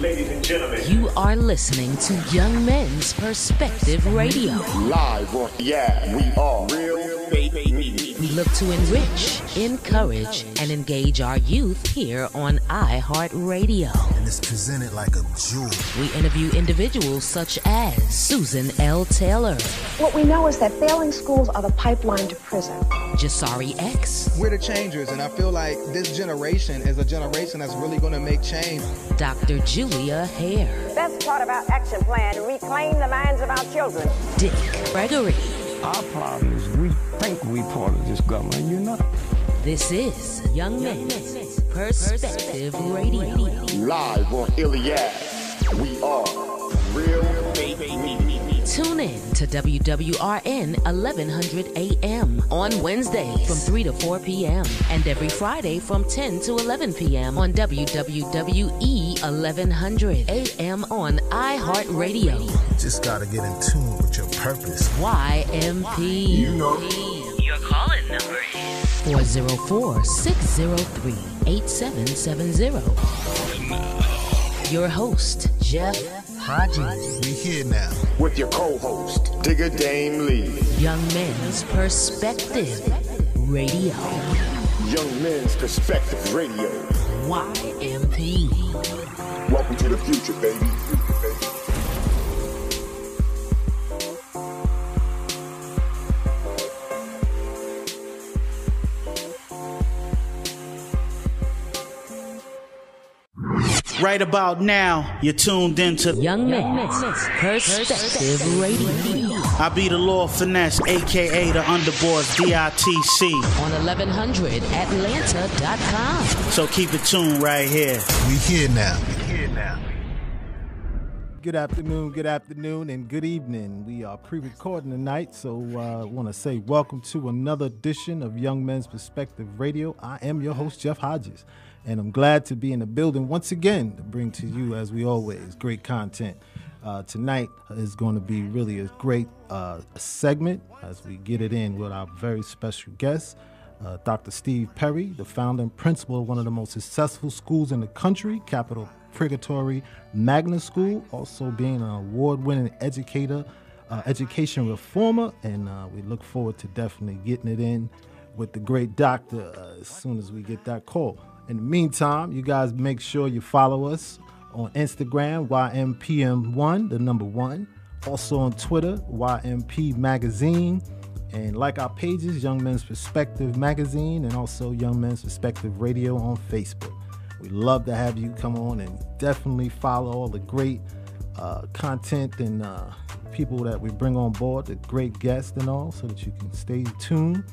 Ladies and gentlemen, You are listening to Young Men's Perspective Radio. Live on, yeah, we are real fake media. We look to enrich, encourage, and engage our youth here on iHeartRadio. and it's presented like a jewel. We interview individuals such as Susan L. Taylor, What we know is that failing schools are the pipeline to prison. Jasiri X, We're the changers, and I feel like this generation is a generation that's really going to make change. Dr. Julia Hare, Best part about Action Plan, reclaim the minds of our children. Dick Gregory. Our problem is we think we part of this government. You're not. This is Young Men's Perspective Radio. Live on Iliad, we are real fake media. Tune in to WWRN 1100 AM on Wednesday from 3 to 4 p.m. and every Friday from 10 to 11 p.m. on WWWE 1100 AM on iHeartRadio. Just gotta get in tune with your purpose. YMP. You know. Your calling number is 404 603 8770. Your host, Jeff Hodges. We here now. With your co-host, Digger Dame Lee. Young Men's Perspective Radio. Young Men's Perspective Radio. YMP. Welcome to the future, baby. Right about now, you're tuned into Young Men's Perspective Radio. I be the Lord of Finesse, aka the Underboards DITC. On 1100atlanta.com. So keep it tuned right here. We here now. We here now. Good afternoon, good afternoon, and good evening. We are pre-recording tonight, so uh, I want to say welcome to another edition of Young Men's Perspective Radio. I am your host, Jeff Hodges, and I'm glad to be in the building once again to bring to you, as we always, great content. Uh, tonight is going to be really a great uh, segment as we get it in with our very special guest, uh, Dr. Steve Perry, the founder and principal of one of the most successful schools in the country, Capital Preparatory Magnet School, also being an award-winning educator, uh, education reformer, and uh, we look forward to definitely getting it in with the great doctor uh, as soon as we get that call. In the meantime, you guys make sure you follow us on Instagram, YMPM1, the number one. Also on Twitter, YMP Magazine. And like our pages, Young Men's Perspective Magazine and also Young Men's Perspective Radio on Facebook. We love to have you come on and definitely follow all the great uh, content and uh, people that we bring on board, the great guests and all, so that you can stay tuned.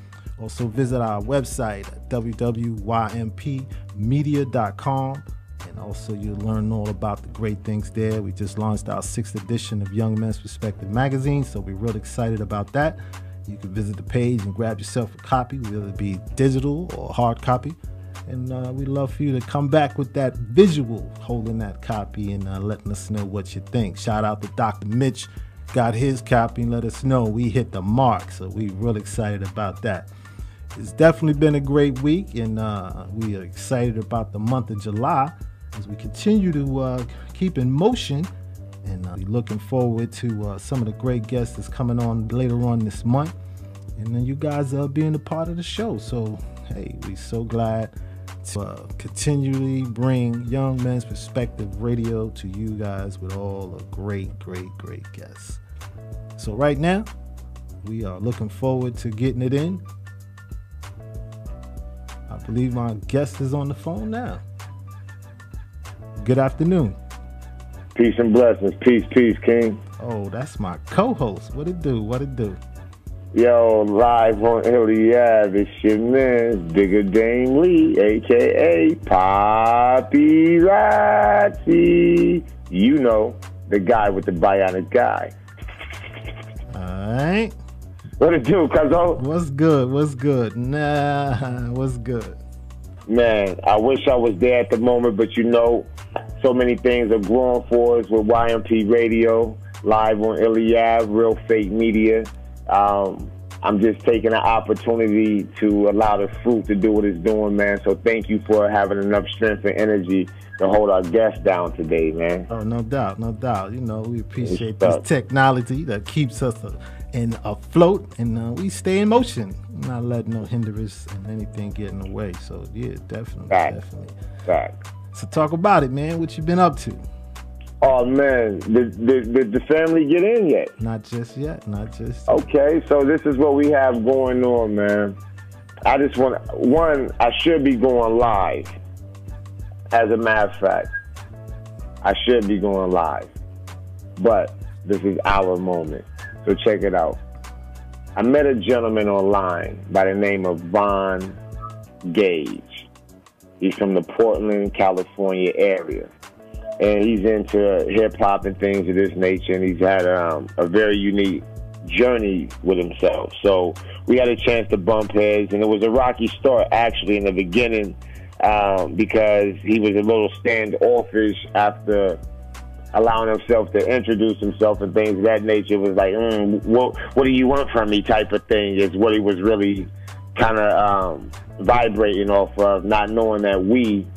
Also, visit our website at www.ympmedia.com. And also, you'll learn all about the great things there. We just launched our sixth edition of Young Men's Perspective magazine, so we're real excited about that. You can visit the page and grab yourself a copy, whether it be digital or hard copy. And uh, we'd love for you to come back with that visual holding that copy and uh, letting us know what you think. Shout out to Dr. Mitch, got his copy and let us know we hit the mark. So we're real excited about that. It's definitely been a great week, and uh, we are excited about the month of July as we continue to uh, keep in motion. And uh, looking forward to uh, some of the great guests that's coming on later on this month. And then you guys uh, being a part of the show. So, hey, we're so glad to uh, continually bring Young Men's Perspective Radio to you guys with all the great, great, great guests. So, right now, we are looking forward to getting it in. I believe my guest is on the phone now. Good afternoon. Peace and blessings. Peace, peace, King. Oh, that's my co-host. What it do? What it do? Yo, live on Iliad, it's your man, Digger Dame Lee, aka Poppy Ratty. You know, the guy with the bionic guy. Alright. What it do, Cuzzo? What's good? What's good? Nah, what's good? Man, I wish I was there at the moment, but you know, so many things are growing for us with YMP Radio, live on Iliad, Real Fake Media. Um, I'm just taking the opportunity to allow the fruit to do what it's doing, man. So thank you for having enough strength and energy to hold our guests down today, man. Oh, no doubt, no doubt. You know, we appreciate this technology that keeps us in afloat, and uh, we stay in motion, not letting no hindrance and anything get in the way. So yeah, definitely, definitely. Fact. So talk about it, man. What you been up to? Oh man, did, did, did the family get in yet? Not just yet, not just. Okay, so this is what we have going on, man. I just want one. I should be going live. As a matter of fact, I should be going live, but this is our moment. So check it out. I met a gentleman online by the name of Von Gage. He's from the Portland, California area. And he's into hip hop and things of this nature. And he's had um, a very unique journey with himself. So we had a chance to bump heads. And it was a rocky start, actually, in the beginning, um, because he was a little standoffish after allowing himself to introduce himself and things of that nature. Was like, mm, what, what do you want from me type of thing is what he was really kind of um, vibrating off of, not knowing that we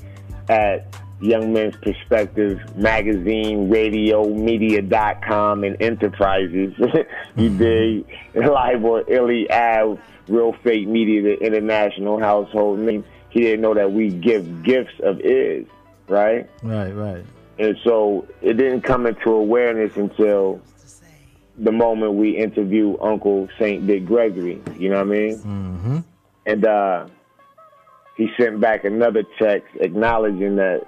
at Young Men's Perspective magazine, radio, media.com, and enterprises, you dig, live on Illy Ave, Real Fake Media, the international household name. He didn't know that we give gifts of is, right? Right, right. And so it didn't come into awareness until the moment we interviewed Uncle St. Dick Gregory. You know what I mean? Mm-hmm. And uh, he sent back another text acknowledging that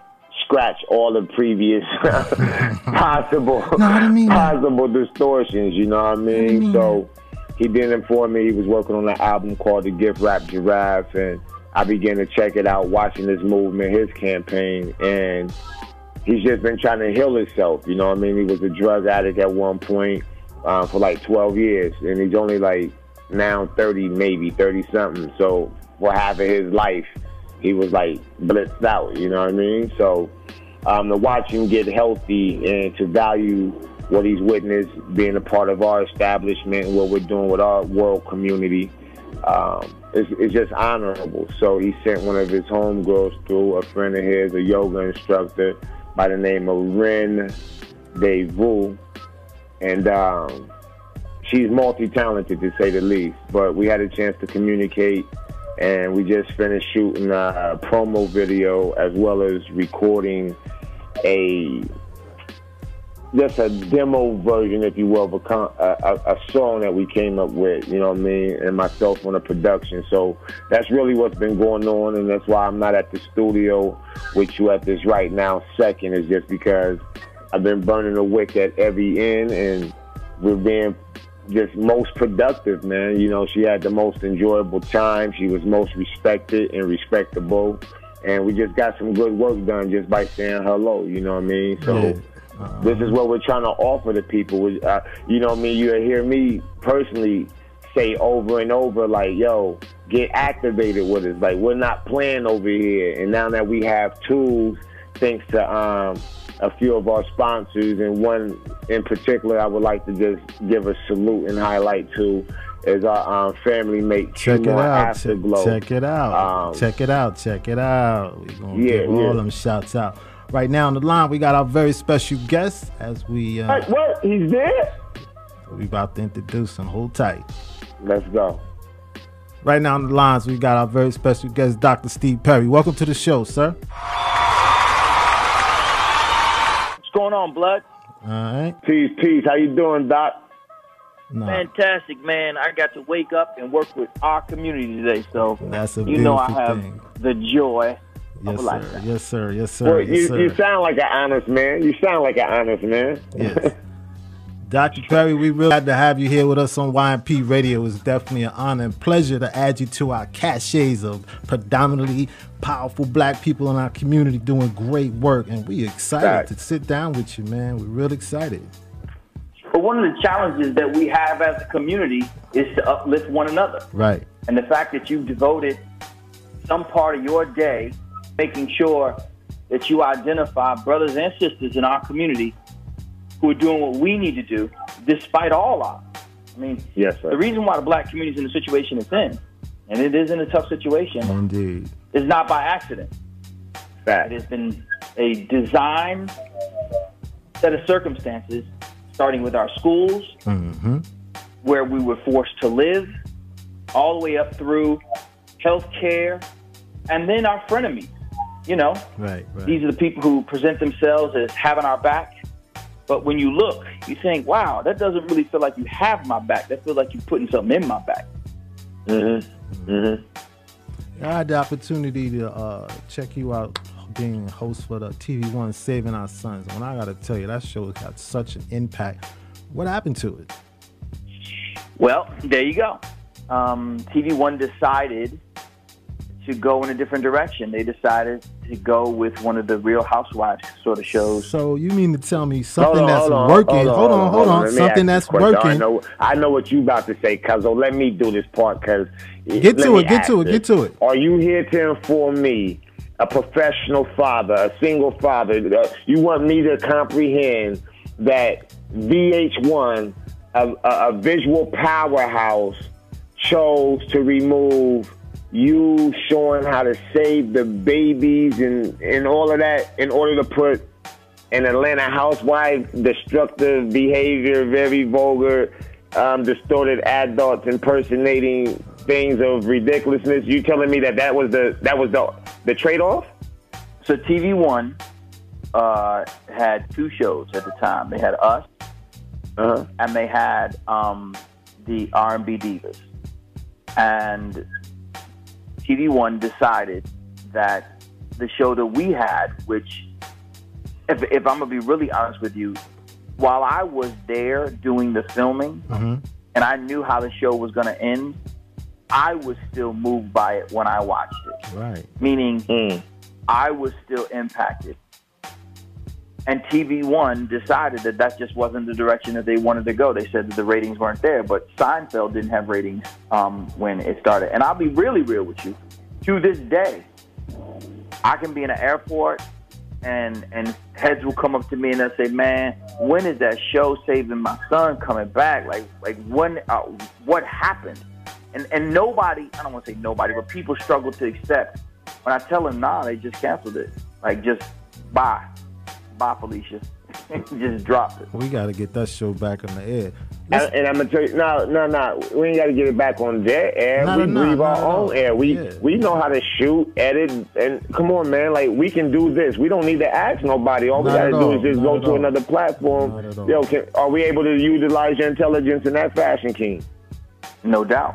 scratch all the previous possible possible distortions. You know what I mean? So he did inform me he was working on an album called The Gift Rap Giraffe, and I began to check it out, watching this movement, his campaign, and he's just been trying to heal himself. You know what I mean? He was a drug addict at one point uh, for like 12 years, and he's only like now 30, maybe 30 something. So for half of his life, he was like blitzed out. You know what I mean? So um, to watch him get healthy and to value what he's witnessed, being a part of our establishment, and what we're doing with our world community. Um, it's, it's just honorable. So he sent one of his homegirls through, a friend of his, a yoga instructor by the name of Ren Devu. And um, she's multi-talented to say the least. But we had a chance to communicate, and we just finished shooting a promo video as well as recording a just a demo version, if you will, of a, a, a, a song that we came up with, you know what I mean, and myself on the production. So that's really what's been going on, and that's why I'm not at the studio with you at this right now second, is just because I've been burning the wick at every end, and we're being just most productive, man. You know, she had the most enjoyable time. She was most respected and respectable. And we just got some good work done just by saying hello, you know what I mean? So Yeah. This is what we're trying to offer to people. Uh, you know what I mean? You hear me personally say over and over, like, yo, get activated with us. Like, we're not playing over here. And now that we have tools, thanks to um, a few of our sponsors, and one in particular I would like to just give a salute and highlight to is our um, family mate, Check it out. Check, check it out. Um, check it out. Check it out. We're going to Yeah, give all yeah. them shouts out. Right now on the line, we got our very special guest as we uh, Hey, what? He's there? we about to introduce him. Hold tight. Let's go. Right now on the lines, we got our very special guest, Dr. Steve Perry. Welcome to the show, sir. What's going on, blood? All right. Peace, peace. How you doing, Doc? No, Fantastic, man. I got to wake up and work with our community today, so that's a you know I have thing. the joy Yes, of sir. lifetime. Yes, sir. Yes, sir. Well, yes, you, sir. you sound like an honest man. You sound like an honest man. Yes. Dr. Perry, we really glad to have you here with us on YMP Radio. It's definitely an honor and pleasure to add you to our caches of predominantly powerful black people in our community doing great work. And we're excited Right. to sit down with you, man. We're real excited. But one of the challenges that we have as a community is to uplift one another. Right. And the fact that you've devoted some part of your day making sure that you identify brothers and sisters in our community who are doing what we need to do despite all odds. I mean, Yes, sir. the reason why the black community is in the situation it's in, and it is in a tough situation, Indeed. is not by accident. Fact. It has been a designed set of circumstances, starting with our schools, Mm-hmm. where we were forced to live, all the way up through health care, and then our frenemies. You know, Right, right. these are the people who present themselves as having our back. But when you look, you think, wow, that doesn't really feel like you have my back. That feels like you're putting something in my back. Mm-hmm. Mm-hmm. I had the opportunity to uh, check you out being a host for the TV One Saving Our Sons. When I got to tell you, that show had such an impact. What happened to it? Well, there you go. Um, TV One decided to go in a different direction. They decided to go with one of the Real Housewives sort of shows. So you mean to tell me something on, that's hold on, working? Hold on, hold on. Something that's working. I know, I know what you about to say, Cuzzo. Let me do this part, cause Get to it, get to it, get to it. Are you here to inform me, a professional father, a single father? uh, You want me to comprehend that VH1, a, a, a visual powerhouse, chose to remove you showing how to save the babies and, and all of that in order to put an Atlanta housewife, destructive behavior, very vulgar, um, distorted adults impersonating things of ridiculousness. You telling me that that was the that was the the trade off? So TV One uh, had two shows at the time. They had us, Uh-huh. and they had um, the R&B divas. And TV One decided that the show that we had, which, if, if I'm gonna be really honest with you, while I was there doing the filming, Mm-hmm. and I knew how the show was gonna end, I was still moved by it when I watched it Right. meaning Mm. I was still impacted. And TV One decided that that just wasn't the direction that they wanted to go. They said that the ratings weren't there, but Seinfeld didn't have ratings um, when it started. And I'll be really real with you. To this day, I can be in an airport and and heads will come up to me and they'll say, "Man, when is that show saving my son coming back? Like like when uh, what happened?" And and nobody, I don't want to say nobody, but people struggle to accept when I tell them, "Nah, they just canceled it. Like just bye, bye, Felicia." just dropped it. We got to get that show back on the air. And, and I'm gonna tell you, no, no, no. We ain't got to get it back on their air. No, we no, breathe no, our no, own no. air. We Yeah. we know how to shoot, edit, and come on, man. Like we can do this. We don't need to ask nobody. All we got to do all. is just Not go to all. another platform. Not at all. Yo, can, are we able to utilize your intelligence in that fashion, King? No doubt.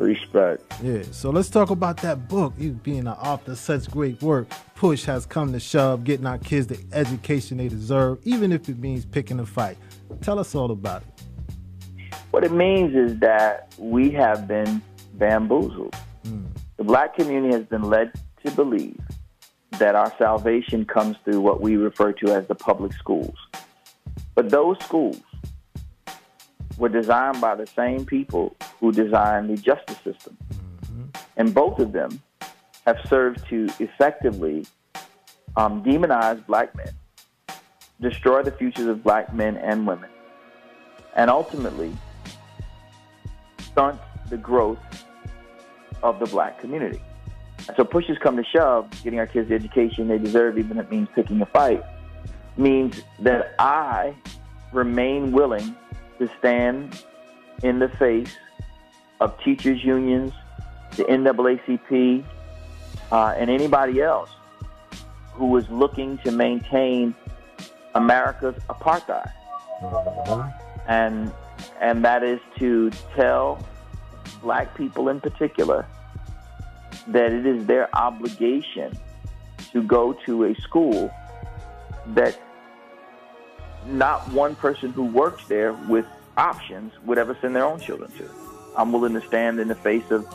Respect. Yeah, so let's talk about that book. You being an author, such great work. Push has come to shove, getting our kids the education they deserve, even if it means picking a fight. Tell us all about it. What it means is that we have been bamboozled. Mm. The black community has been led to believe that our salvation comes through what we refer to as the public schools. But those schools were designed by the same people who designed the justice system. And both of them have served to effectively um, demonize black men, destroy the futures of black men and women, and ultimately stunt the growth of the black community. And so pushes come to shove, getting our kids the education they deserve, even if it means picking a fight, means that I remain willing to stand in the face of teachers' unions, the NAACP, uh, and anybody else who is looking to maintain America's apartheid. And and that is to tell black people in particular that it is their obligation to go to a school that not one person who works there with options would ever send their own children to. I'm willing to stand in the face of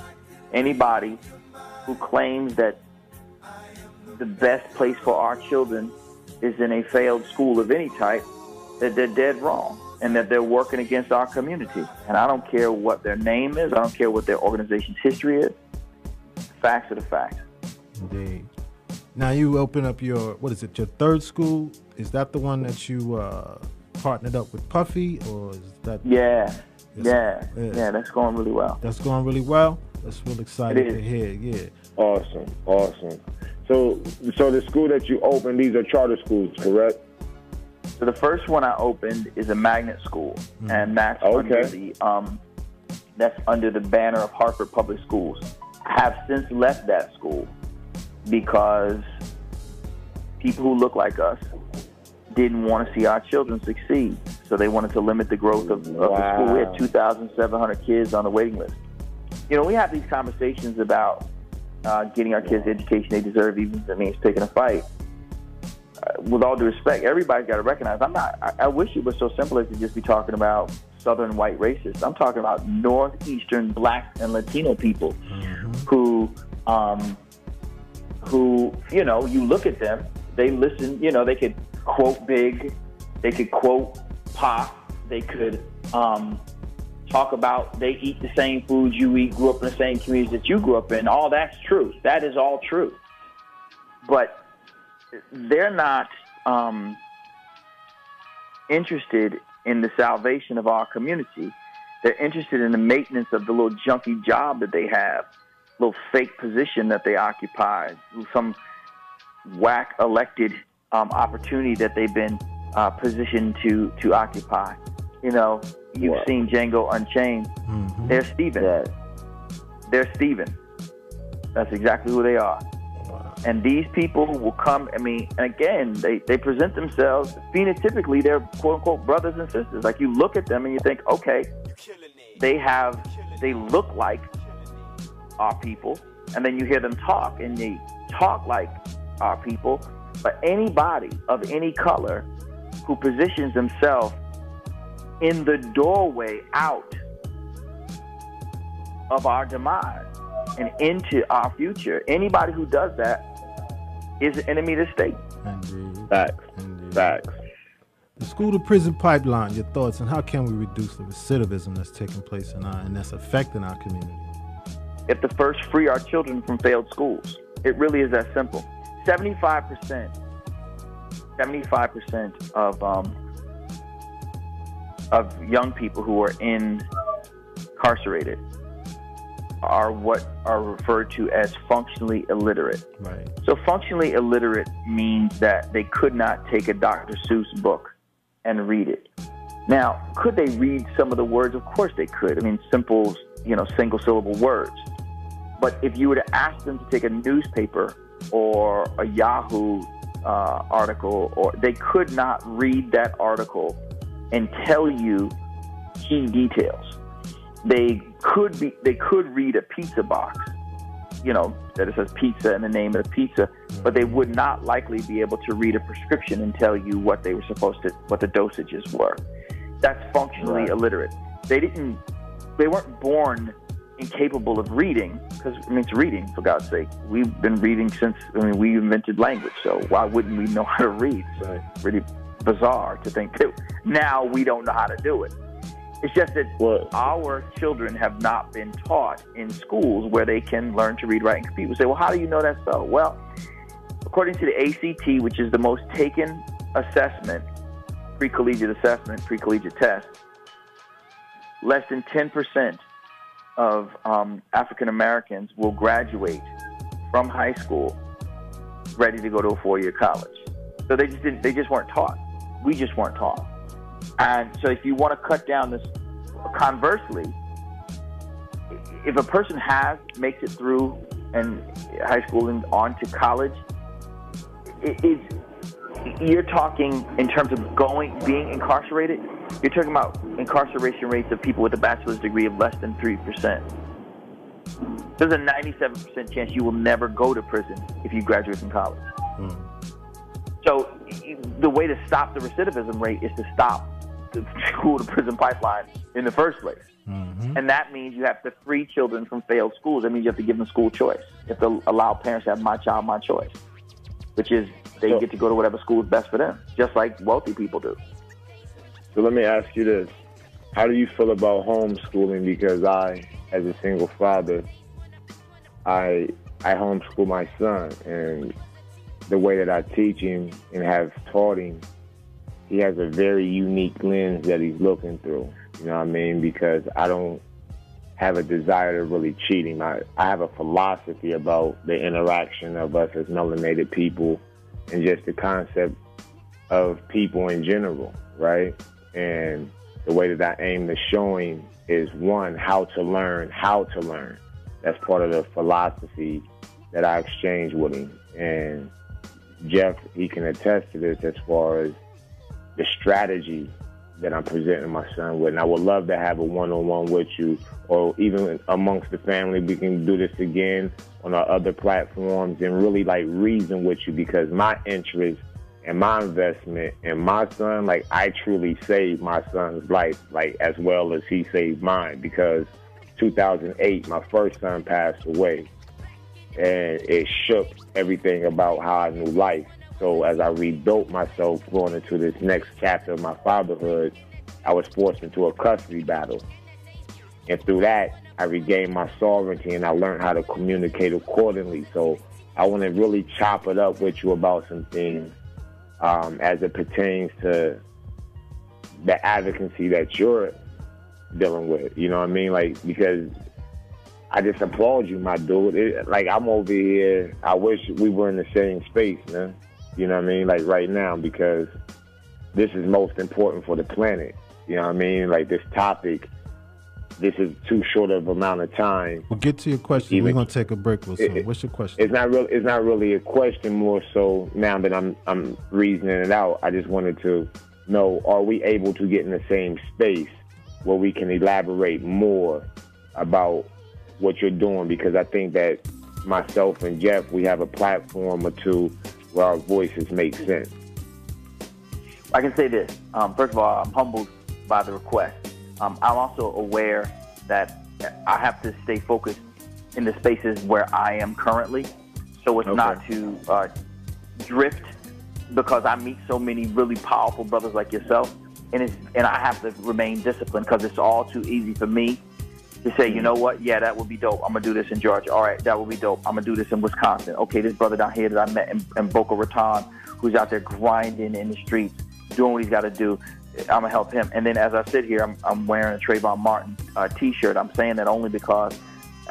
anybody who claims that the best place for our children is in a failed school of any type, that they're dead wrong and that they're working against our community. And I don't care what their name is, I don't care what their organization's history is. Facts are the facts. Indeed. Now you open up your what is it? Your third school? Is that the one that you uh, partnered up with Puffy, or is that? Yeah. Yeah, Yeah. yeah, that's going really well. That's going really well. That's real exciting It to hear. Yeah. Awesome, awesome. So, so the school that you opened, these are charter schools, correct? So the first one I opened is a magnet school, Mm. and that's Okay. under the um, that's under the banner of Hartford Public Schools. I have since left that school because people who look like us didn't want to see our children succeed, so they wanted to limit the growth of, of the school. We had 2,700 kids on the waiting list. You know, we have these conversations about uh, getting our kids the education they deserve, even if it means taking a fight uh, with all due respect, everybody's got to recognize I'm not. I, I wish it was so simple as to just be talking about Southern white racists. I'm talking about Northeastern Black and Latino people who, um, who you know, you look at them, they listen. You know, they could quote Big, they could quote Pop, they could um, talk about they eat the same foods you eat, grew up in the same communities that you grew up in. All that's true. That is all true. But they're not um, interested in the salvation of our community. They're interested in the maintenance of the little junky job that they have, little fake position that they occupy, some whack elected um, opportunity that they've been uh, positioned to to occupy. You know, you've Wow. seen Django Unchained. Mhm. They're Stephen. Right. They're Stephen. That's exactly who they are. And these people will come, I mean, and again, they, they present themselves phenotypically, they're quote unquote brothers and sisters. Like you look at them and you think, okay, they have, they look like our people. And then you hear them talk and they talk like our people. But anybody of any color who positions themselves in the doorway out of our demise and into our future. Anybody who does that is an enemy of the state. Indeed. Facts, Indeed. facts. The school to prison pipeline, your thoughts, and how can we reduce the recidivism that's taking place in our and that's affecting our community? If the first free our children from failed schools, it really is that simple. 75%, 75% of um, of young people who are incarcerated are what are referred to as functionally illiterate. Right. So functionally illiterate means that they could not take a Dr. Seuss book and read it. Now, could they read some of the words? Of course they could. I mean, simple, you know, single syllable words. But if you were to ask them to take a newspaper or a Yahoo uh, article, or they could not read that article and tell you key details. They could be, they could read a pizza box, you know, that it says pizza in the name of the pizza, but they would not likely be able to read a prescription and tell you what they were supposed to, what the dosages were. That's functionally Right. illiterate. They didn't, they weren't born incapable of reading, because I mean, it's reading for God's sake. We've been reading since I mean we invented language, so why wouldn't we know how to read? So it's pretty bizarre to think that now we don't know how to do it. It's just that Well- our children have not been taught in schools where they can learn to read, write, and compute. We say, well, how do you know that's so? Well, according to the ACT, which is the most taken assessment, pre-collegiate assessment, pre-collegiate test, less than 10% of um, African Americans will graduate from high school ready to go to a four-year college. So they just didn't. They just weren't taught. We just weren't taught. And so, if you want to cut down this, conversely, if a person has makes it through and high school and on to college, it, it's you're talking in terms of going being incarcerated. You're talking about incarceration rates of people with a bachelor's degree of less than three percent. There's a 97% chance you will never go to prison if you graduate from college. So the way to stop the recidivism rate is to stop the school to prison pipeline in the first place. Mm-hmm. And that means you have to free children from failed schools. That means you have to give them school choice. You have to allow parents to have my child, my choice, which is they So- get to go to whatever school is best for them, just like wealthy people do. So let me ask you this. How do you feel about homeschooling? Because I, as a single father, I I homeschool my son and the way that I teach him and have taught him, he has a very unique lens that he's looking through. You know what I mean? Because I don't have a desire to really cheat him. I, I have a philosophy about the interaction of us as melanated people and just the concept of people in general, right? And the way that I aim to showing is one, how to learn, how to learn. That's part of the philosophy that I exchange with him. And Jeff, he can attest to this as far as the strategy that I'm presenting my son with. And I would love to have a one-on-one with you, or even amongst the family, we can do this again on our other platforms and really like reason with you because my interest and my investment in my son, like I truly saved my son's life, like as well as he saved mine because 2008, my first son passed away and it shook everything about how I knew life. So as I rebuilt myself going into this next chapter of my fatherhood, I was forced into a custody battle. And through that, I regained my sovereignty and I learned how to communicate accordingly. So I want to really chop it up with you about some things um, as it pertains to the advocacy that you're dealing with. You know what I mean? Like, because I just applaud you, my dude. It, like, I'm over here. I wish we were in the same space, man. You know what I mean? Like right now, because this is most important for the planet. You know what I mean? Like this topic, this is too short of amount of time. We'll get to your question. Even, We're gonna take a break with some. What's your question? It's not really. It's not really a question. More so now that I'm I'm reasoning it out. I just wanted to know: Are we able to get in the same space where we can elaborate more about what you're doing? Because I think that myself and Jeff, we have a platform or two where our voices make sense. I can say this. Um, first of all, I'm humbled by the request. Um, I'm also aware that I have to stay focused in the spaces where I am currently, so it's okay. not to uh, drift because I meet so many really powerful brothers like yourself, and it's and I have to remain disciplined because it's all too easy for me to say, you know what? Yeah, that would be dope. I'm gonna do this in Georgia. All right, that would be dope. I'm gonna do this in Wisconsin. Okay, this brother down here that I met in, in Boca Raton, who's out there grinding in the streets, doing what he's got to do. I'm gonna help him. And then as I sit here, I'm, I'm wearing a Trayvon Martin uh, T-shirt. I'm saying that only because,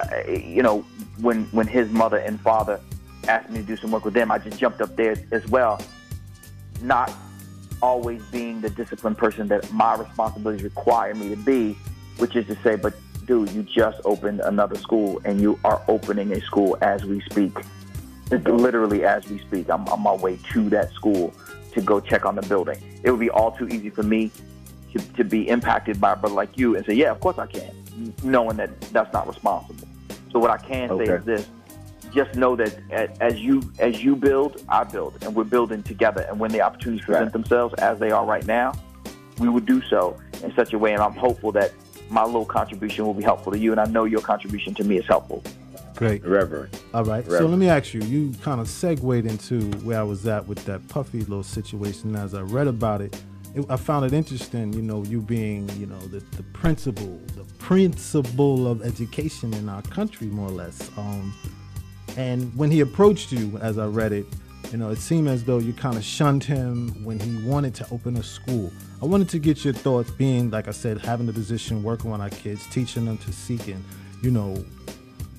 uh, you know, when when his mother and father asked me to do some work with them, I just jumped up there as well, not always being the disciplined person that my responsibilities require me to be, which is to say, but dude, you just opened another school and you are opening a school as we speak. Literally as we speak. I'm on my way to that school to go check on the building. It would be all too easy for me to, to be impacted by a brother like you and say, yeah, of course I can, knowing that that's not responsible. So what I can okay. say is this. Just know that as you as you build, I build, and we're building together. And when the opportunities present right. themselves, as they are right now, we would do so in such a way. And I'm hopeful that my little contribution will be helpful to you, and I know your contribution to me is helpful. Great. Reverend. All right. Reverend. So let me ask you, you kind of segued into where I was at with that puffy little situation. As I read about it, it I found it interesting, you know, you being, you know, the, the principle, the principal of education in our country, more or less. Um, and when he approached you, as I read it, you know, it seemed as though you kind of shunned him when he wanted to open a school. I wanted to get your thoughts, being like I said, having the position, working on our kids, teaching them to seek and, you know,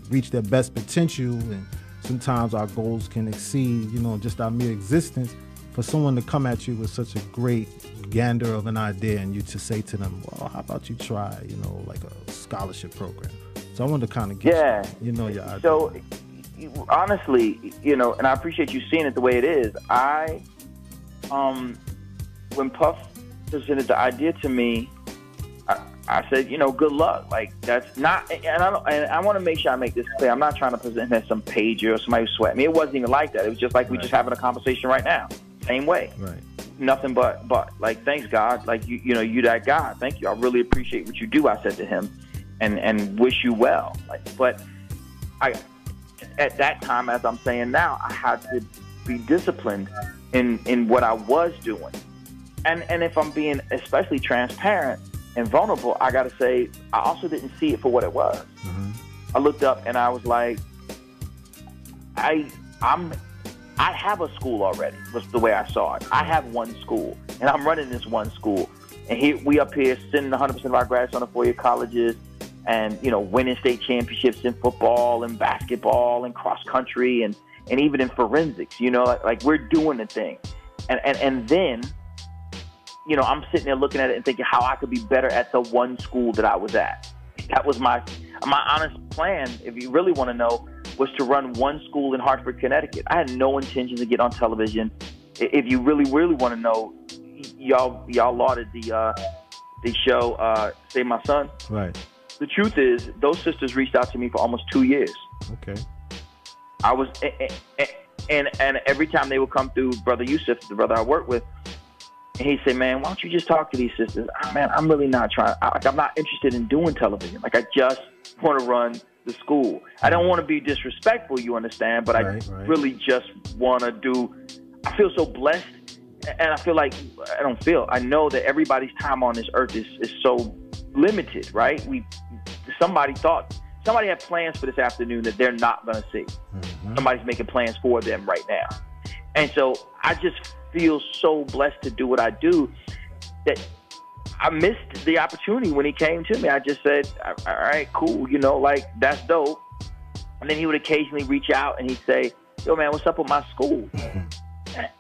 reach their best potential. And sometimes our goals can exceed, you know, just our mere existence. For someone to come at you with such a great gander of an idea and you to say to them, well, how about you try, you know, like a scholarship program? So I wanted to kind of get yeah. you, you know, your idea. So honestly, you know, and I appreciate you seeing it the way it is. I, um, when Puff presented the idea to me, I, I said, you know, good luck. Like that's not, and I don't, and I want to make sure I make this clear. I'm not trying to present him as some pager or somebody who sweat me. It wasn't even like that. It was just like we just having a conversation right now, same way. Right. Nothing but, but like, thanks God. Like you, you know, you that guy. Thank you. I really appreciate what you do. I said to him, and and wish you well. Like, but I, at that time, as I'm saying now, I had to be disciplined in in what I was doing and and if I'm being especially transparent and vulnerable, I got to say I also didn't see it for what it was. Mm-hmm. I looked up and I was like, I I'm I have a school already. Was the way I saw it. I have one school, and I'm running this one school. and here we up here sending 100 percent of our grads on to four year colleges, and you know winning state championships in football and basketball and cross country and and even in forensics. You know, like, like we're doing the thing, and and and then. You know, I'm sitting there looking at it and thinking how I could be better at the one school that I was at. That was my my honest plan. If you really want to know, was to run one school in Hartford, Connecticut. I had no intention to get on television. If you really, really want to know, y'all y'all lauded the uh, the show uh, Save My Son. Right. The truth is, those sisters reached out to me for almost two years. Okay. I was, a- a- a- and and every time they would come through, Brother Yusuf, the brother I work with, and he'd say, "Man, why don't you just talk to these sisters? Ah, man, I'm really not trying. I, like, I'm not interested in doing television. Like, I just want to run the school. I don't want to be disrespectful, you understand, but Right, I right. really just want to do. I feel so blessed, and I feel like I don't feel. I know that everybody's time on this earth is is so limited, right? We somebody thought somebody had plans for this afternoon that they're not going to see. Mm-hmm. Somebody's making plans for them right now. And so I just feel so blessed to do what I do that I missed the opportunity when he came to me. I just said, all right, cool, you know, like that's dope. And then he would occasionally reach out and he'd say, yo, man, what's up with my school?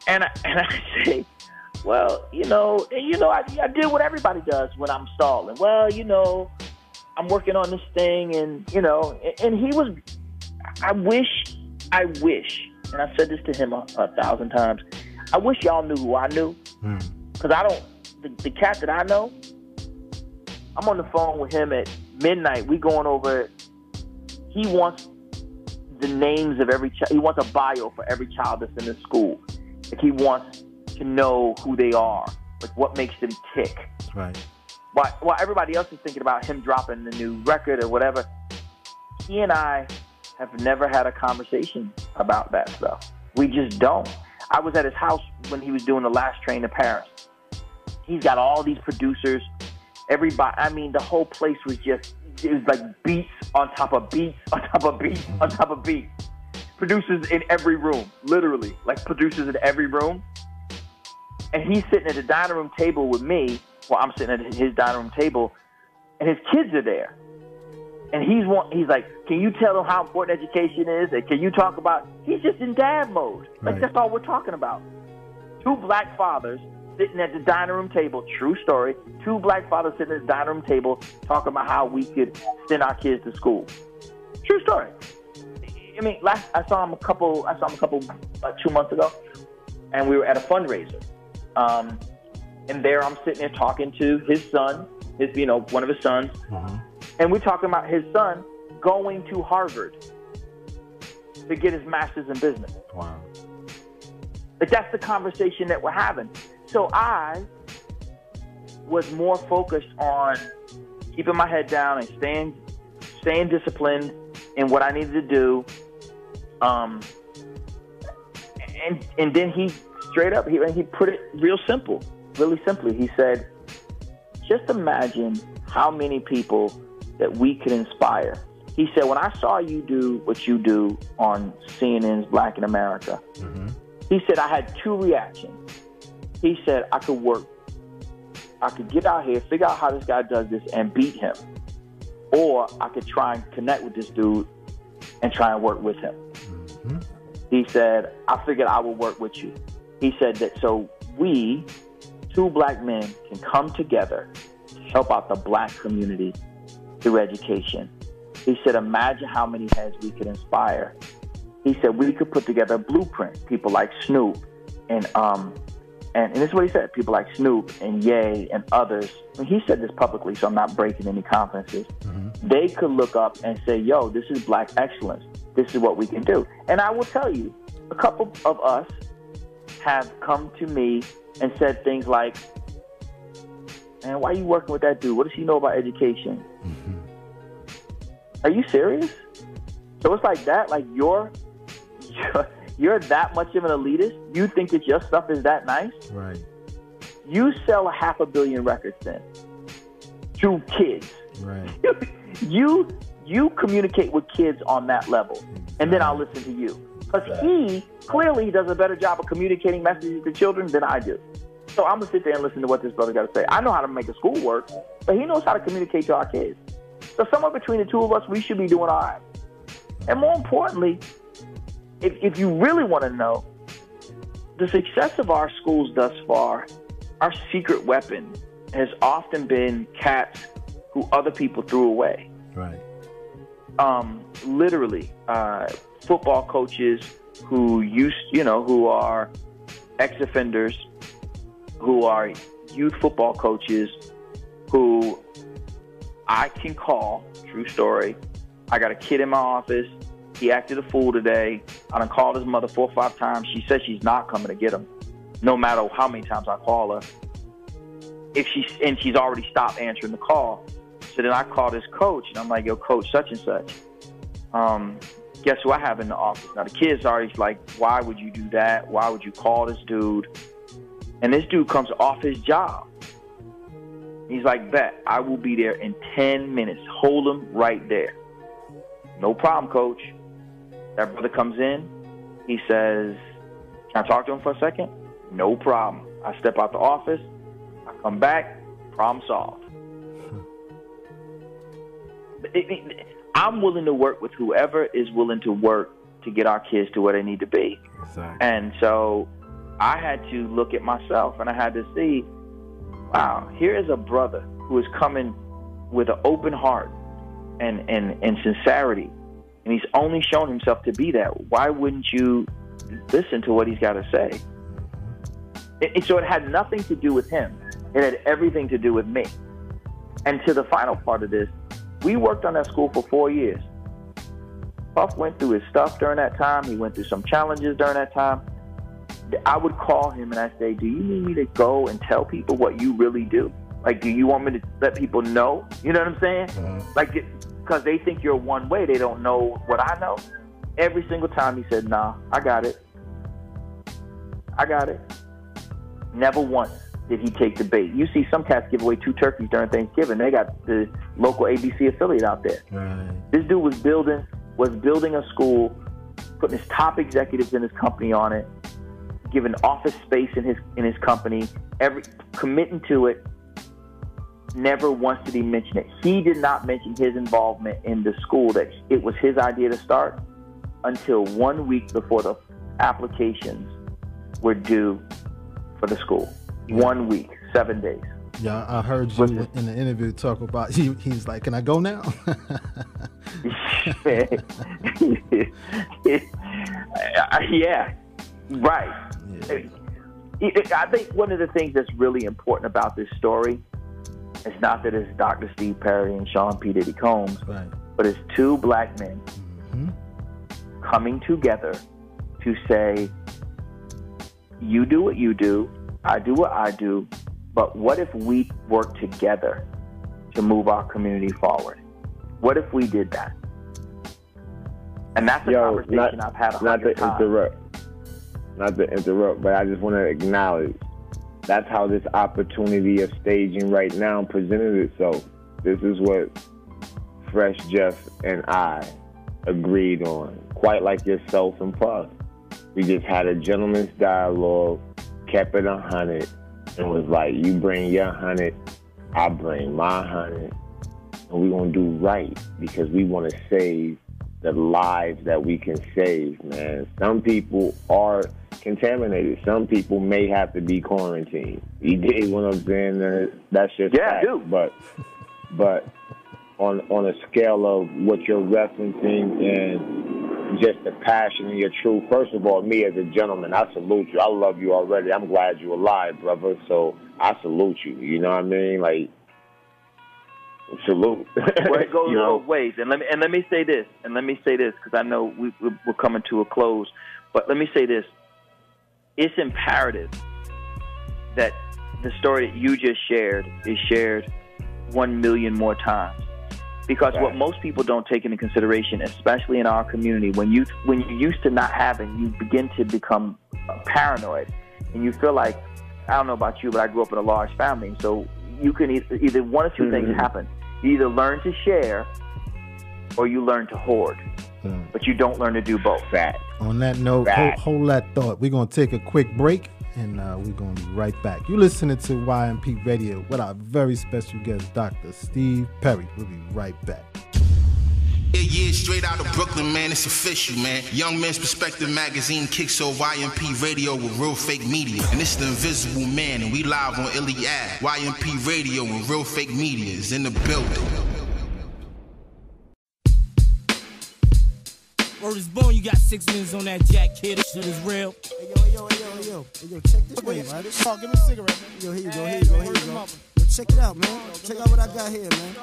and, I, and I say, well, you know, you know, I, I did what everybody does when I'm stalling. Well, you know, I'm working on this thing, and you know, and, he was. I wish, I wish, and I said this to him a, a thousand times. I wish y'all knew who I knew, hmm. because I don't. The, the cat that I know, I'm on the phone with him at midnight. We going over. He wants the names of every child. He wants a bio for every child that's in the school. Like he wants to know who they are, like what makes them tick Right. While, while everybody else is thinking about him dropping the new record or whatever, he and I have never had a conversation about that stuff. We just don't. I was at his house when he was doing the last train to Paris. He's got all these producers. Everybody, I mean, the whole place was just, it was like beats on top of beats on top of beats on top of beats. Producers in every room, literally, like producers in every room and he's sitting at the dining room table with me while I'm sitting at his dining room table, and his kids are there. And he's one, he's like, "Can you tell them how important education is? And can you talk about?" He's just in dad mode. Like Right. that's all we're talking about. Two black fathers sitting at the dining room table. True story. Two black fathers sitting at the dining room table talking about how we could send our kids to school. True story. I mean, last I saw him a couple. I saw him a couple uh, two months ago, and we were at a fundraiser. Um, and there I'm sitting there talking to his son, his you know one of his sons, and we're talking about his son going to Harvard to get his master's in business. Wow. Like that's the conversation that we're having. So I was more focused on keeping my head down and staying staying disciplined in what I needed to do. Um, and and then he straight up he he put it real simple, really simply. He said, "Just imagine how many people that we could inspire." He said, "When I saw you do what you do on CNN's Black in America." Mm-hmm. He said, I had two reactions. He said, I could work, I could get out here, figure out how this guy does this, and beat him. Or I could try and connect with this dude and try and work with him. Mm-hmm. He said, I figured I would work with you. He said that so we, two black men, can come together to help out the black community through education. He said, imagine how many heads we could inspire he said we could put together a blueprint. People like Snoop and um and, and this is what he said. People like Snoop and Ye and others. Mean, he said this publicly, so I'm not breaking any confidences. They could look up and say, "Yo, this is black excellence. This is what we can do." And I will tell you, a couple of us have come to me and said things like, "Man, why are you working with that dude? What does he know about education?" Mm-hmm. Are you serious? So it's like that. Like you're, you're you're that much of an elitist. You think that your stuff is that nice? Right. You sell a half a billion records then to kids. Right. You you communicate with kids on that level, and then I'll listen to you. Because he clearly does a better job of communicating messages to children than I do. So I'm gonna sit there and listen to what this brother got to say. I know how to make a school work, but he knows how to communicate to our kids. So somewhere between the two of us, we should be doing all right. And more importantly, if, if you really want to know the success of our schools thus far, our secret weapon has often been cats who other people threw away. Right. Um, literally, uh, football coaches who used, you know, who are ex-offenders, who are youth football coaches, who I can call. True story. I got a kid in my office. He acted a fool today. I done called his mother four or five times. She says she's not coming to get him, no matter how many times I call her. If she's and she's already stopped answering the call. So then I called his coach and I'm like, "Yo, coach, such and such." Um, guess who I have in the office now? The kids are already like, "Why would you do that? Why would you call this dude?" And this dude comes off his job. He's like, "Bet I will be there in ten minutes. Hold him right there." No problem, coach. That brother comes in. He says, Can I talk to him for a second? No problem. I step out the office. I come back. Problem solved. Hmm. It- it- I'm willing to work with whoever is willing to work to get our kids to where they need to be. Exactly. And so I had to look at myself and I had to see, wow, here is a brother who is coming with an open heart and, and, and sincerity. And he's only shown himself to be that. Why wouldn't you listen to what he's got to say? And so it had nothing to do with him. It had everything to do with me. And to the final part of this, we worked on that school for four years. Puff went through his stuff during that time. He went through some challenges during that time. I would call him and I say, "Do you need me to go and tell people what you really do? Like, do you want me to let people know? You know what I'm saying? Uh-huh. Like, because they think you're one way, they don't know what I know." Every single time he said, "Nah, I got it. I got it." Never once did he take the bait. You see some cats give away two turkeys during Thanksgiving. They got the local ABC affiliate out there. Right. This dude was building was building a school, putting his top executives in his company on it, giving office space in his in his company, every committing to it. Never once did he mention it. He did not mention his involvement in the school that it was his idea to start until one week before the applications were due for the school. One week, seven days. Yeah, I heard you in the interview talk about he, he's like, "Can I go now?" yeah, right. It- I think one of the things that's really important about this story is not that it's Dr. Steve Perry and Sean P. Diddy Combs, right. but it's two black men mm-hmm. coming together to say, you do what you do, I do what I do, but what if we work together to move our community forward? What if we did that? And that's a Yo, conversation not, I've had a not to hundred times. interrupt, not to interrupt, but I just want to acknowledge that's how this opportunity of staging right now presented itself. This is what Fresh Jeff and I agreed on, quite like yourself and Puff. We just had a gentleman's dialogue, kept it a hundred, and was like, "You bring your hundred, I bring my hundred, and we're gonna do right because we want to save the lives that we can save, man. Some people are contaminated. Some people may have to be quarantined. You dig what I'm saying? That's just Yeah, I do. But but on on a scale of what you're referencing and just the passion and your truth. First of all, me as a gentleman, I salute you. I love you already. I'm glad you're alive, brother. So I salute you. You know what I mean? Like salute. well, it goes You know? both ways. And let me and let me say this, and let me say this because I know we, we- we're coming to a close. But let me say this: it's imperative that the story that you just shared is shared one million more times. Because what most people don't take into consideration, especially in our community, when you when you're used to not having, you begin to become uh, paranoid, and you feel like I don't know about you, but I grew up in a large family, so you can either, either one or 2 things Mhm. happen. You either learn to share, or you learn to hoard, but you don't learn to do both. Fact. On that note, hold, Right. hold that thought. We're gonna take a quick break, and uh, we're going to be right back. You're listening to YMP Radio with our very special guest, Dr. Steve Perry. We'll be right back. Yeah, yeah, straight out of Brooklyn, man. It's official, man. Young Men's Perspective Magazine kicks off YMP Radio with Real Fake Media. And it's the Invisible Man, and we live on Iliad. YMP Radio and Real Fake Media is in the building. Word is born, you got six minutes on that jack, kid. This shit is real. Hey, yo, yo, hey, yo, hey, yo. Check this way, man. Oh, give me a cigarette, man. Yo, here you go, here you go, here you go. Yo, check it out, man. Check out what I got here, man.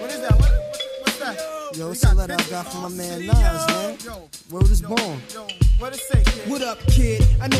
What is that? What, what's? Yo, it's a letter I got from my man Nas, man. Word is born. What it say? What up, kid? I know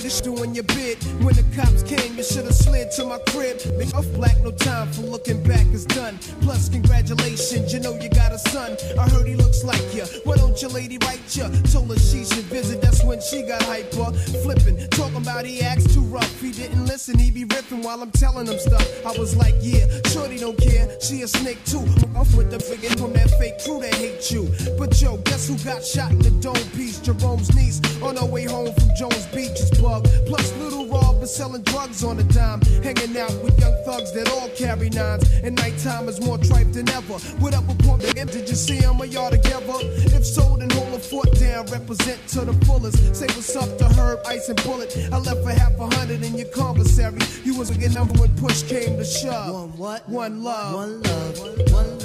niggas doing your bid. When the cops came, you should have slid to my crib. Make off black, no time for looking back is done. Plus, congratulations, you know you got a son. I heard he looks like you. Why don't your lady write you? Told her she should visit, that's when she got hyper. Flipping, talking about he acts too rough. He didn't listen, he be ripping while I'm telling him stuff. I was like, yeah, shorty don't care. She a snake too. Off with the friggin' from that fake crew that hate you. But yo, guess who got shot in the dome piece? Jerome's niece on her way home from Jones Beach is. Plus, little Rob is selling drugs on a dime. Hanging out with young thugs that all carry nines. And nighttime is more tripe than ever. What up with Pump? Did you see him or y'all together? If so, then hold a foot down. Represent to the fullest. Say what's up to Herb, Ice, and Bullet. I left for half a hundred in your commissary. You was a good number when push came to shove. One what? One love. One love. One love.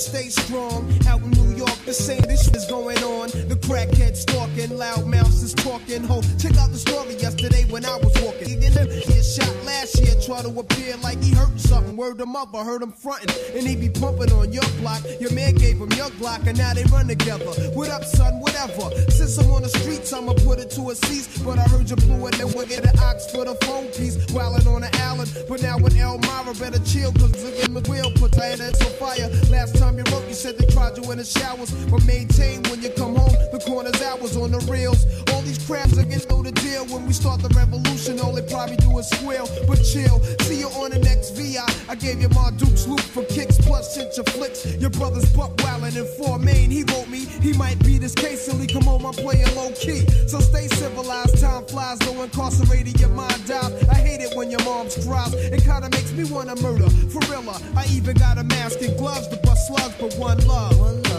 Stay strong. Out in New York, the same this is going on. The crackhead stalking, loud mouths is talking. Ho, check out the story yesterday when I was walking. He get shot last year, try to appear like he hurt something. Word him up, I heard him fronting. And he be pumping on your block. Your man gave him your block, and now they run together. What up, son? Whatever. Since I'm on the streets, I'ma put it to a cease. But I heard you blew it, and we'll get an ox for the phone piece. Wildin' on the island, but now with Elmira, better chill, cause in the wheel, put your head on fire. Last time you wrote, you said they tried you in the showers. But maintain when you come home, the corner's hours on the reels. All these crabs are getting know the deal. When we start the revolution, all they probably do is squeal. But chill, see you on the next VI. I gave you my Duke's loop for kicks, plus sent your flicks. Your brother's buck wildin' in four main. He wrote me, he might be this case silly. Come on, I'm playing low key. So stay civilized, time flies, no incarcerated, your mind dies. I hate it when your mom's cries. It kinda makes me wanna murder. For real, I even got a mask and gloves to bust slugs, but one love. One love.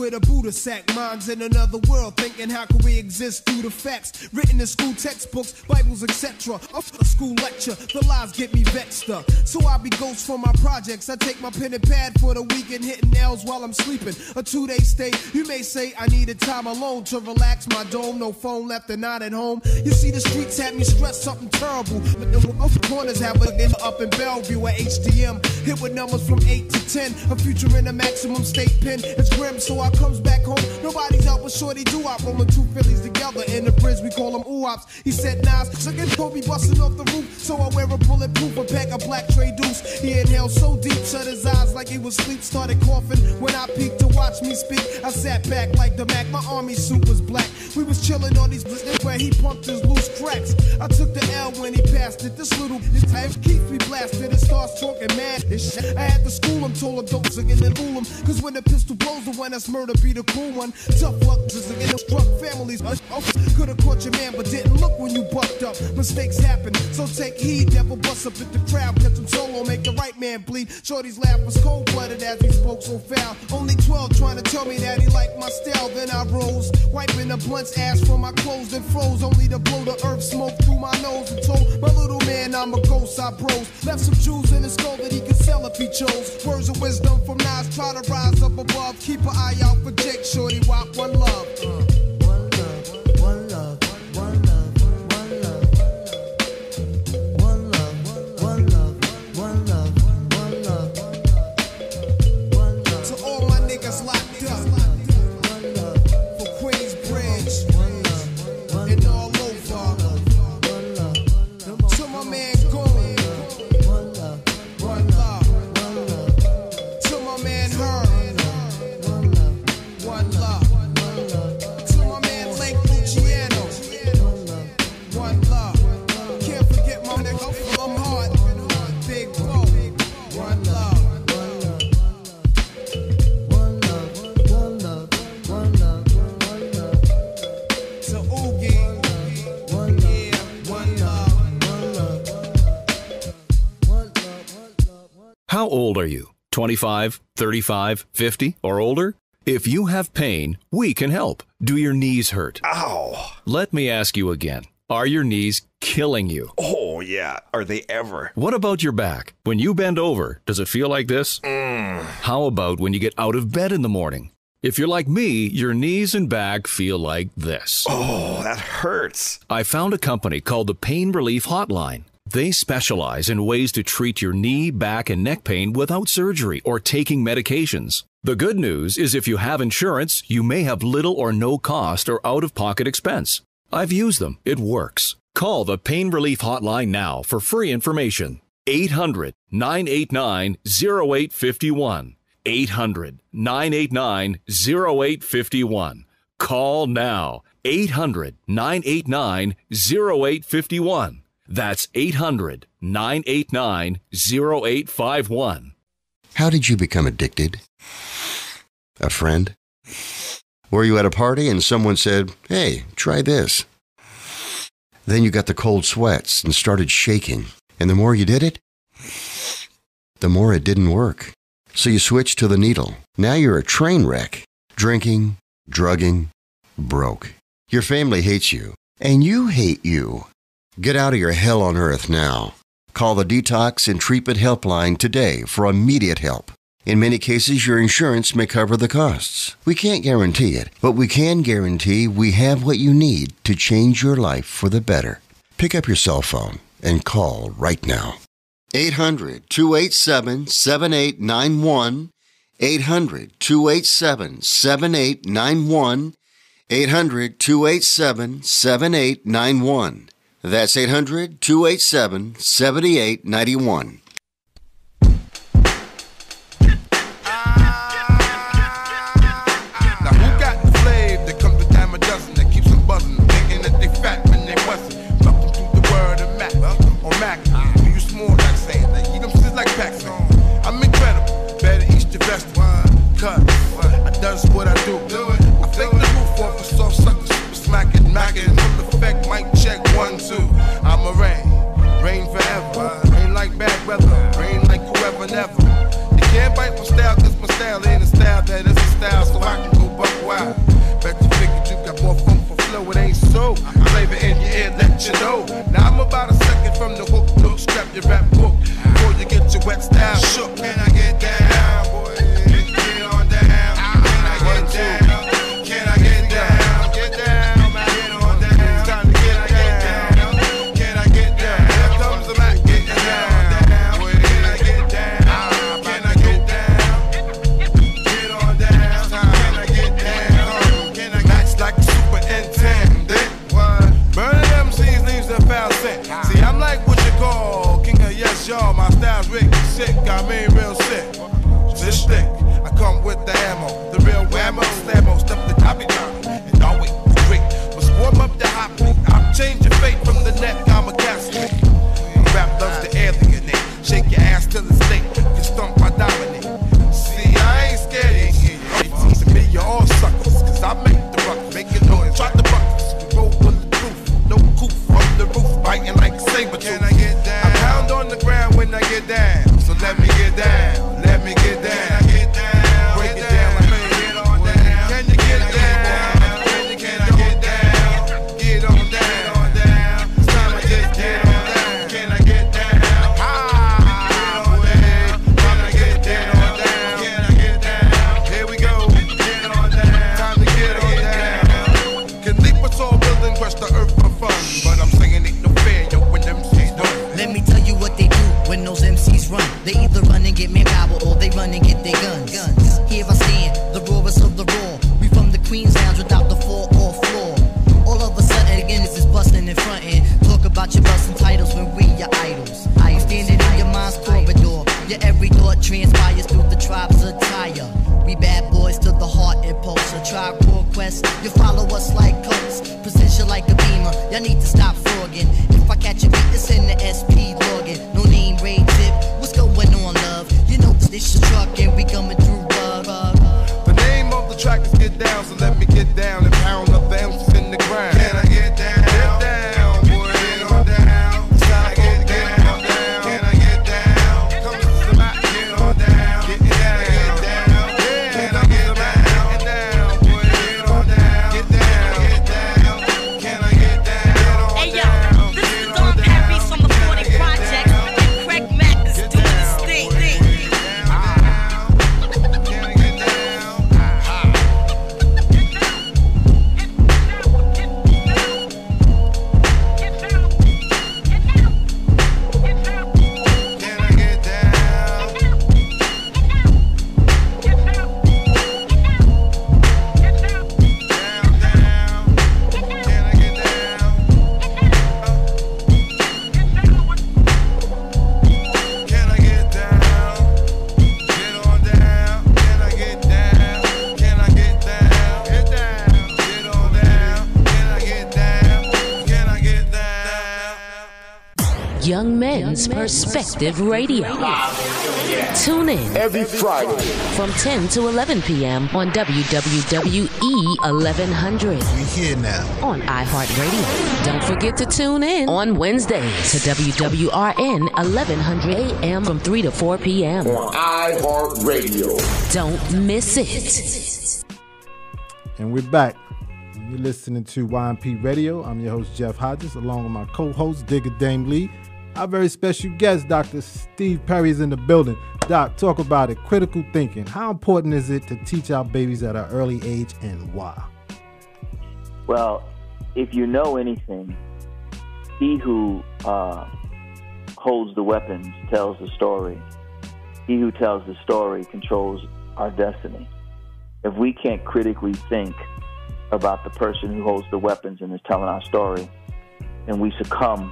With a Buddha sack, minds in another world, thinking how can we exist through the facts written in school textbooks, Bibles, etc. Off a school lecture, the lies get me vexed up. So I be ghost for my projects. I take my pen and pad for the weekend, hitting nails while I'm sleeping. A two day stay, you may say I needed time alone to relax my dome. No phone left and not at home. You see, the streets had me stressed something terrible, but the corners have a in up in Bellevue at HDM. Hit with numbers from 8 to 10. A future in a maximum state pen. It's grim, so I comes back home. Nobody's out with shorty do I rolling two Phillies together in the bridge. We call them oops. He said Nas, so get Kobe busting off the roof. So I wear a bulletproof, a pack of black tray deuce. He inhaled so deep, shut his eyes like he was asleep. Started coughing when I peeked to watch me speak. I sat back like the Mac. My army suit was black. We was chilling on these blizzards where he pumped his loose cracks. I took the L when he passed it. This little this type keeps me blasted It starts talking mad. This shit. I had to school him, told him don't again and fool him. Cause when the pistol blows, the one that's murder be the cool one. Tough luck, just again, struck families. Uh, uh, Could've caught your man, but didn't look when you bucked up. Mistakes happen, so take heed. Never bust up at the crowd, catch him solo, make the right man bleed. Shorty's laugh was cold blooded as he spoke so foul. Only 12 trying to tell me that he liked my style. Then I rose, wiping the blunt's ass from my clothes, then froze. Only to blow the earth smoke through my nose and told my little man I'm a ghost. I bros left some jewels in his skull that he could sell if he chose. Words of wisdom from Nas, try to rise up above. Keep an eye out for jake shorty, wop one love. old are you? 25, 35, 50, or older? If you have pain, we can help. Do your knees hurt? Ow. Let me ask you again. Are your knees killing you? Oh, yeah. Are they ever? What about your back? When you bend over, does it feel like this? Mm. How about when you get out of bed in the morning? If you're like me, your knees and back feel like this. Oh, that hurts. I found a company called the Pain Relief Hotline. They specialize in ways to treat your knee, back, and neck pain without surgery or taking medications. The good news is if you have insurance, you may have little or no cost or out of pocket expense. I've used them, it works. Call the Pain Relief Hotline now for free information. 800 989 0851. 800 989 0851. Call now. 800 989 0851. That's 800 989 0851. How did you become addicted? A friend? Were you at a party and someone said, Hey, try this? Then you got the cold sweats and started shaking. And the more you did it, the more it didn't work. So you switched to the needle. Now you're a train wreck. Drinking, drugging, broke. Your family hates you, and you hate you. Get out of your hell on earth now. Call the Detox and Treatment Helpline today for immediate help. In many cases, your insurance may cover the costs. We can't guarantee it, but we can guarantee we have what you need to change your life for the better. Pick up your cell phone and call right now. 800 287 7891. 800 287 7891. 800 287 7891. That's 800 287 7891. Perspective Radio. Tune in every Friday from 10 to 11 p.m. on WWE 1100. We here now on iHeartRadio. Don't forget to tune in on Wednesdays to WWRN 1100 a.m. from 3 to 4 p.m. on iHeartRadio. Don't miss it. And we're back. You're listening to YMP Radio. I'm your host, Jeff Hodges, along with my co host, Digger Dame Lee. Our very special guest, Dr. Steve Perry, is in the building. Doc, talk about it. Critical thinking. How important is it to teach our babies at an early age and why? Well, if you know anything, he who uh, holds the weapons tells the story. He who tells the story controls our destiny. If we can't critically think about the person who holds the weapons and is telling our story, then we succumb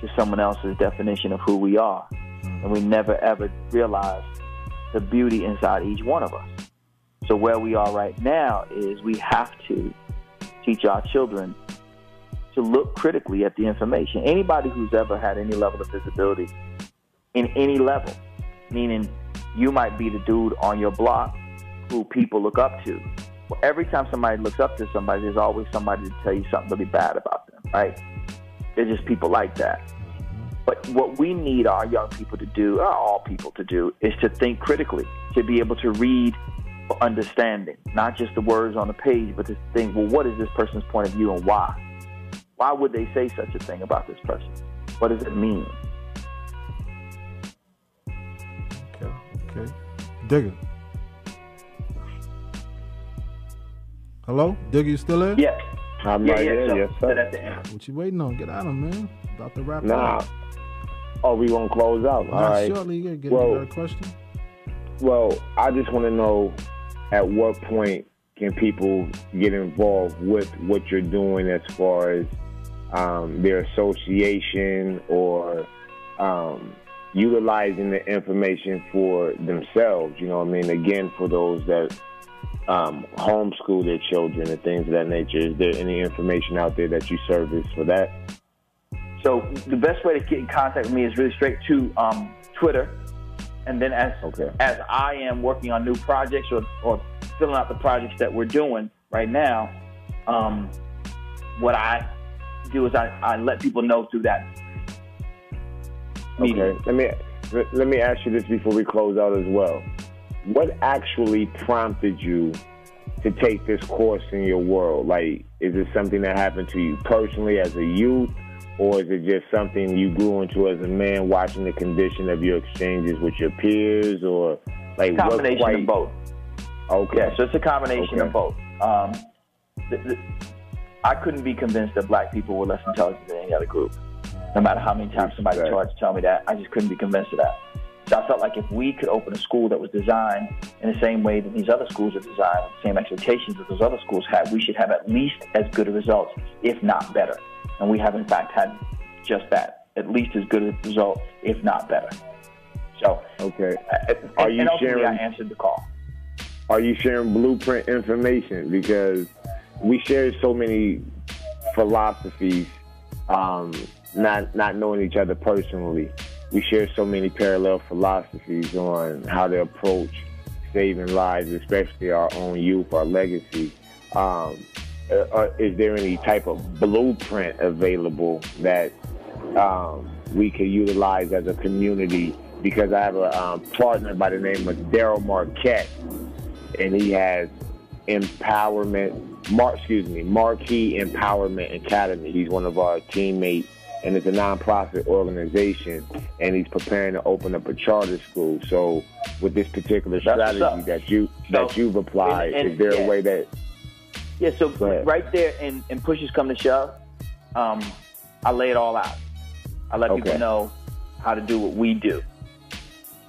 to someone else's definition of who we are. And we never ever realize the beauty inside each one of us. So, where we are right now is we have to teach our children to look critically at the information. Anybody who's ever had any level of visibility in any level, meaning you might be the dude on your block who people look up to. Well, every time somebody looks up to somebody, there's always somebody to tell you something really bad about them, right? There's just people like that. But what we need our young people to do, all people to do, is to think critically, to be able to read for understanding, not just the words on the page, but to think, well, what is this person's point of view and why? Why would they say such a thing about this person? What does it mean? Okay, okay. Digger. Hello? Digger, you still there? Yeah. I'm yeah, right yeah, here, so, yes, so sir. that's the end. What you waiting on? Get out of man. About to wrap Nah. up. Oh, we gonna close out. Not All right. shortly. You gotta get Well- you got a question? Well, I just want to know at what point can people get involved with what you're doing as far as um, their association or um, utilizing the information for themselves. You know what I mean? Again, for those that um, homeschool their children and things of that nature, is there any information out there that you service for that? So the best way to get in contact with me is really straight to um, Twitter, and then as as I am working on new projects or, or filling out the projects that we're doing right now, um, what I do is I, I let people know through that. Okay. Let me let me ask you this before we close out as well. What actually prompted you to take this course in your world? Like, is it something that happened to you personally as a youth, or is it just something you grew into as a man, watching the condition of your exchanges with your peers, or like combination quite- of both. Okay. Yeah, so it's a combination Okay. of both. Um, the, the, I couldn't be convinced that black people were less intelligent than any other group. No matter how many times somebody tried to tell me that, I just couldn't be convinced of that. So I felt like if we could open a school that was designed in the same way that these other schools are designed, with the same expectations that those other schools had, we should have at least as good results, if not better. And we have in fact had just that, at least as good a result, if not better. So, okay, Are you sharing- I answered the call. are you sharing blueprint information? Because we share so many philosophies, um, not not knowing each other personally. We share so many parallel philosophies on how to approach saving lives, especially our own youth, our legacy. Um, uh, uh, is there any type of blueprint available that um, we can utilize as a community? Because I have a um, partner by the name of Daryl Marquette, and he has empowerment. Mar- excuse me, Marquee Empowerment Academy. He's one of our teammates, and it's a nonprofit organization. And he's preparing to open up a charter school. So, with this particular strategy that you that you've applied, and- is there yeah. a way that Yeah, so right there, and, and pushes come to shove, um, I lay it all out. I let Okay. people know how to do what we do.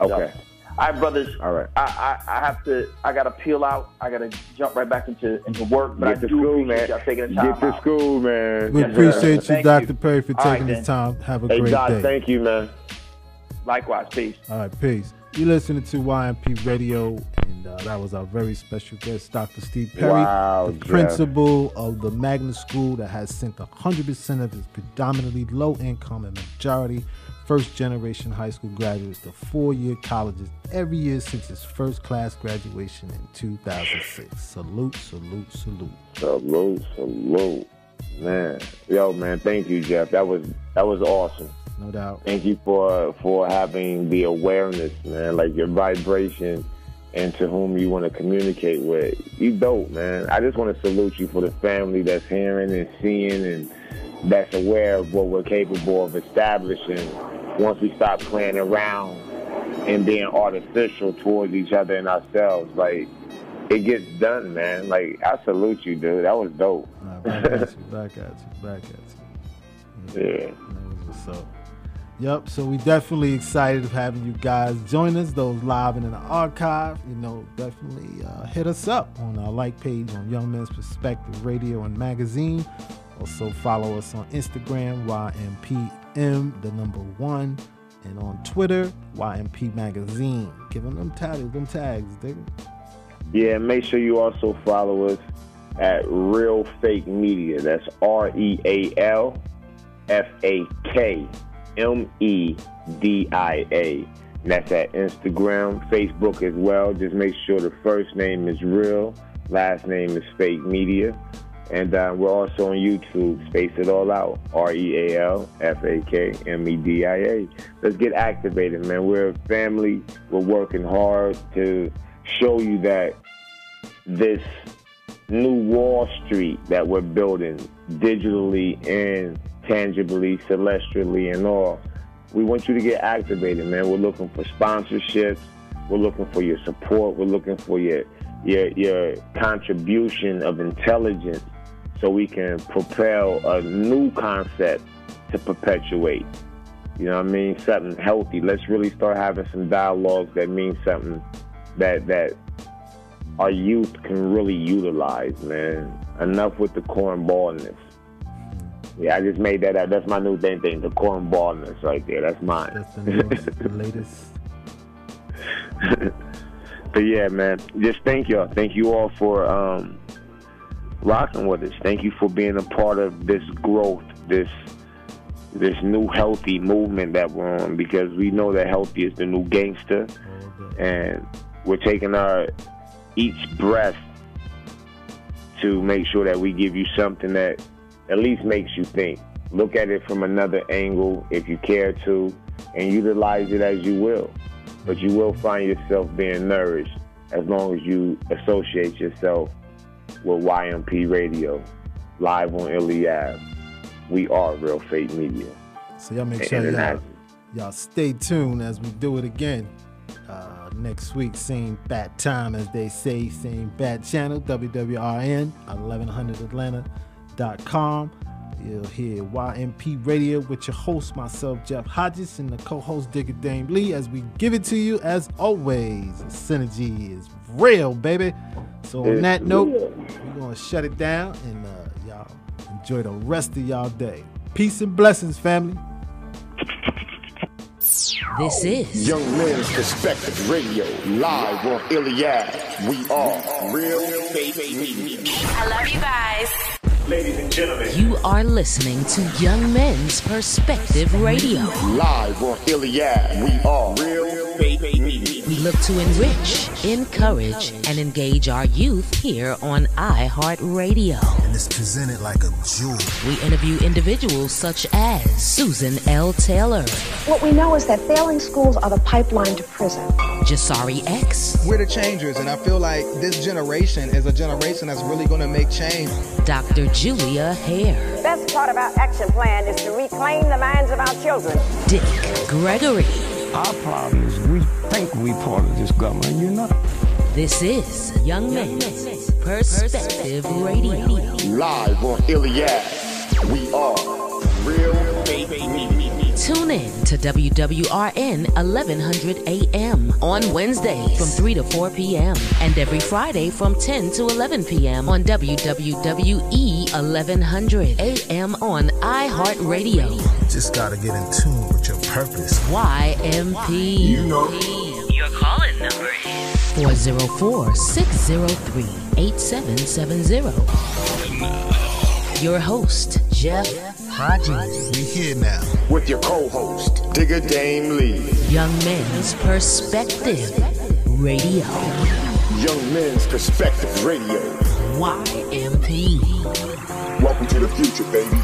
Okay. All right, brothers. All right. I, I, I have to. I got to peel out. I got to jump right back into into work. But Get I to do school, appreciate man. y'all taking the time Get to out. school, man. We Yes, sir. appreciate you, Dr. Perry, for All right, taking then. this time. Have a Hey, great Doc, day. thank you, man. Likewise, peace. All right, peace. You listening to YMP Radio, and uh, that was our very special guest, Dr. Steve Perry, Wow, the Jeff. principal of the Magnet School that has sent 100% of its predominantly low income and majority first generation high school graduates to four year colleges every year since its first class graduation in 2006. Salute, salute, salute. Salute, salute. Man. Yo, man, thank you, Jeff. That was that was awesome. No doubt. Thank you for for having the awareness, man. Like your vibration and to whom you want to communicate with. You dope, man. I just want to salute you for the family that's hearing and seeing and that's aware of what we're capable of establishing once we stop playing around and being artificial towards each other and ourselves. Like it gets done, man. Like I salute you, dude. That was dope. Nah, back at you, back at you, back at you. Yeah. That was what's up. Yep, so we definitely excited of having you guys join us, those live and in the archive. You know, definitely uh, hit us up on our like page on Young Men's Perspective Radio and Magazine. Also follow us on Instagram, YMPM, the number one, and on Twitter, YMP Magazine. Give them tags, them tags, digga. Yeah, make sure you also follow us at Real Fake Media. That's R E A L F A K M E D I A. And that's at Instagram, Facebook as well. Just make sure the first name is real, last name is fake media. And uh, we're also on YouTube. Space it all out. R E A L F A K M E D I A. Let's get activated, man. We're a family. We're working hard to show you that this new Wall Street that we're building digitally and tangibly, celestially, and all. We want you to get activated, man. We're looking for sponsorships. We're looking for your support. We're looking for your your your contribution of intelligence so we can propel a new concept to perpetuate. You know what I mean? Something healthy. Let's really start having some dialogues that mean something that that our youth can really utilize, man. Enough with the cornballness. Yeah, I just made that up. That's my new thing thing, the cornballness right there. That's mine. That's the, newest, the latest. but yeah, man, just thank y'all. Thank you all for um, rocking with us. Thank you for being a part of this growth, this this new healthy movement that we're on because we know that healthy is the new gangster. And we're taking our each breath to make sure that we give you something that at least makes you think. Look at it from another angle if you care to, and utilize it as you will. But you will find yourself being nourished as long as you associate yourself with YMP Radio, live on Iliad. We are Real Fake Media. So y'all make sure y'all, y'all stay tuned as we do it again. Uh, next week, same bat time as they say, same bat channel, WWRN, 1100atlanta.com. You'll hear YMP Radio with your host, myself, Jeff Hodges, and the co-host, Digger Dame Lee, as we give it to you as always. Synergy is real, baby. So on It's that note, real. we're gonna shut it down and uh, y'all enjoy the rest of y'all day. Peace and blessings, family. This is Young Men's Perspective Radio, live on Iliad. We are Real Faith Media. I love you guys. Ladies and gentlemen, You are listening to Young Men's Perspective Radio. live on Iliad. We are Real Faith Media. We look to enrich, encourage, and engage our youth here on iHeartRadio. And it's presented like a jewel. We interview individuals such as Susan L. Taylor, What we know is that failing schools are the pipeline to prison. Jasiri X, We're the changers, and I feel like this generation is a generation that's really going to make change. Dr. Julia Hare, Best part of our action plan is to reclaim the minds of our children. Dick Gregory. Our problem is we think we part of this government, and you're not. This is Young Men's Perspective Radio. Live on Iliad. We are Real Faith Media. Tune in to WWRN 1100 AM on Wednesday from 3 to 4 p.m. and every Friday from 10 to 11 p.m. on WWWE 1100 AM on iHeartRadio. Just gotta get in tune with your purpose. YMP. You know. Your calling number is 404 603 8770. Your host, Jeff progeny. We here now. With your co-host, Digger Dame Lee. Young Men's Perspective Radio. Young Men's Perspective Radio. YMP. Welcome to the future, baby.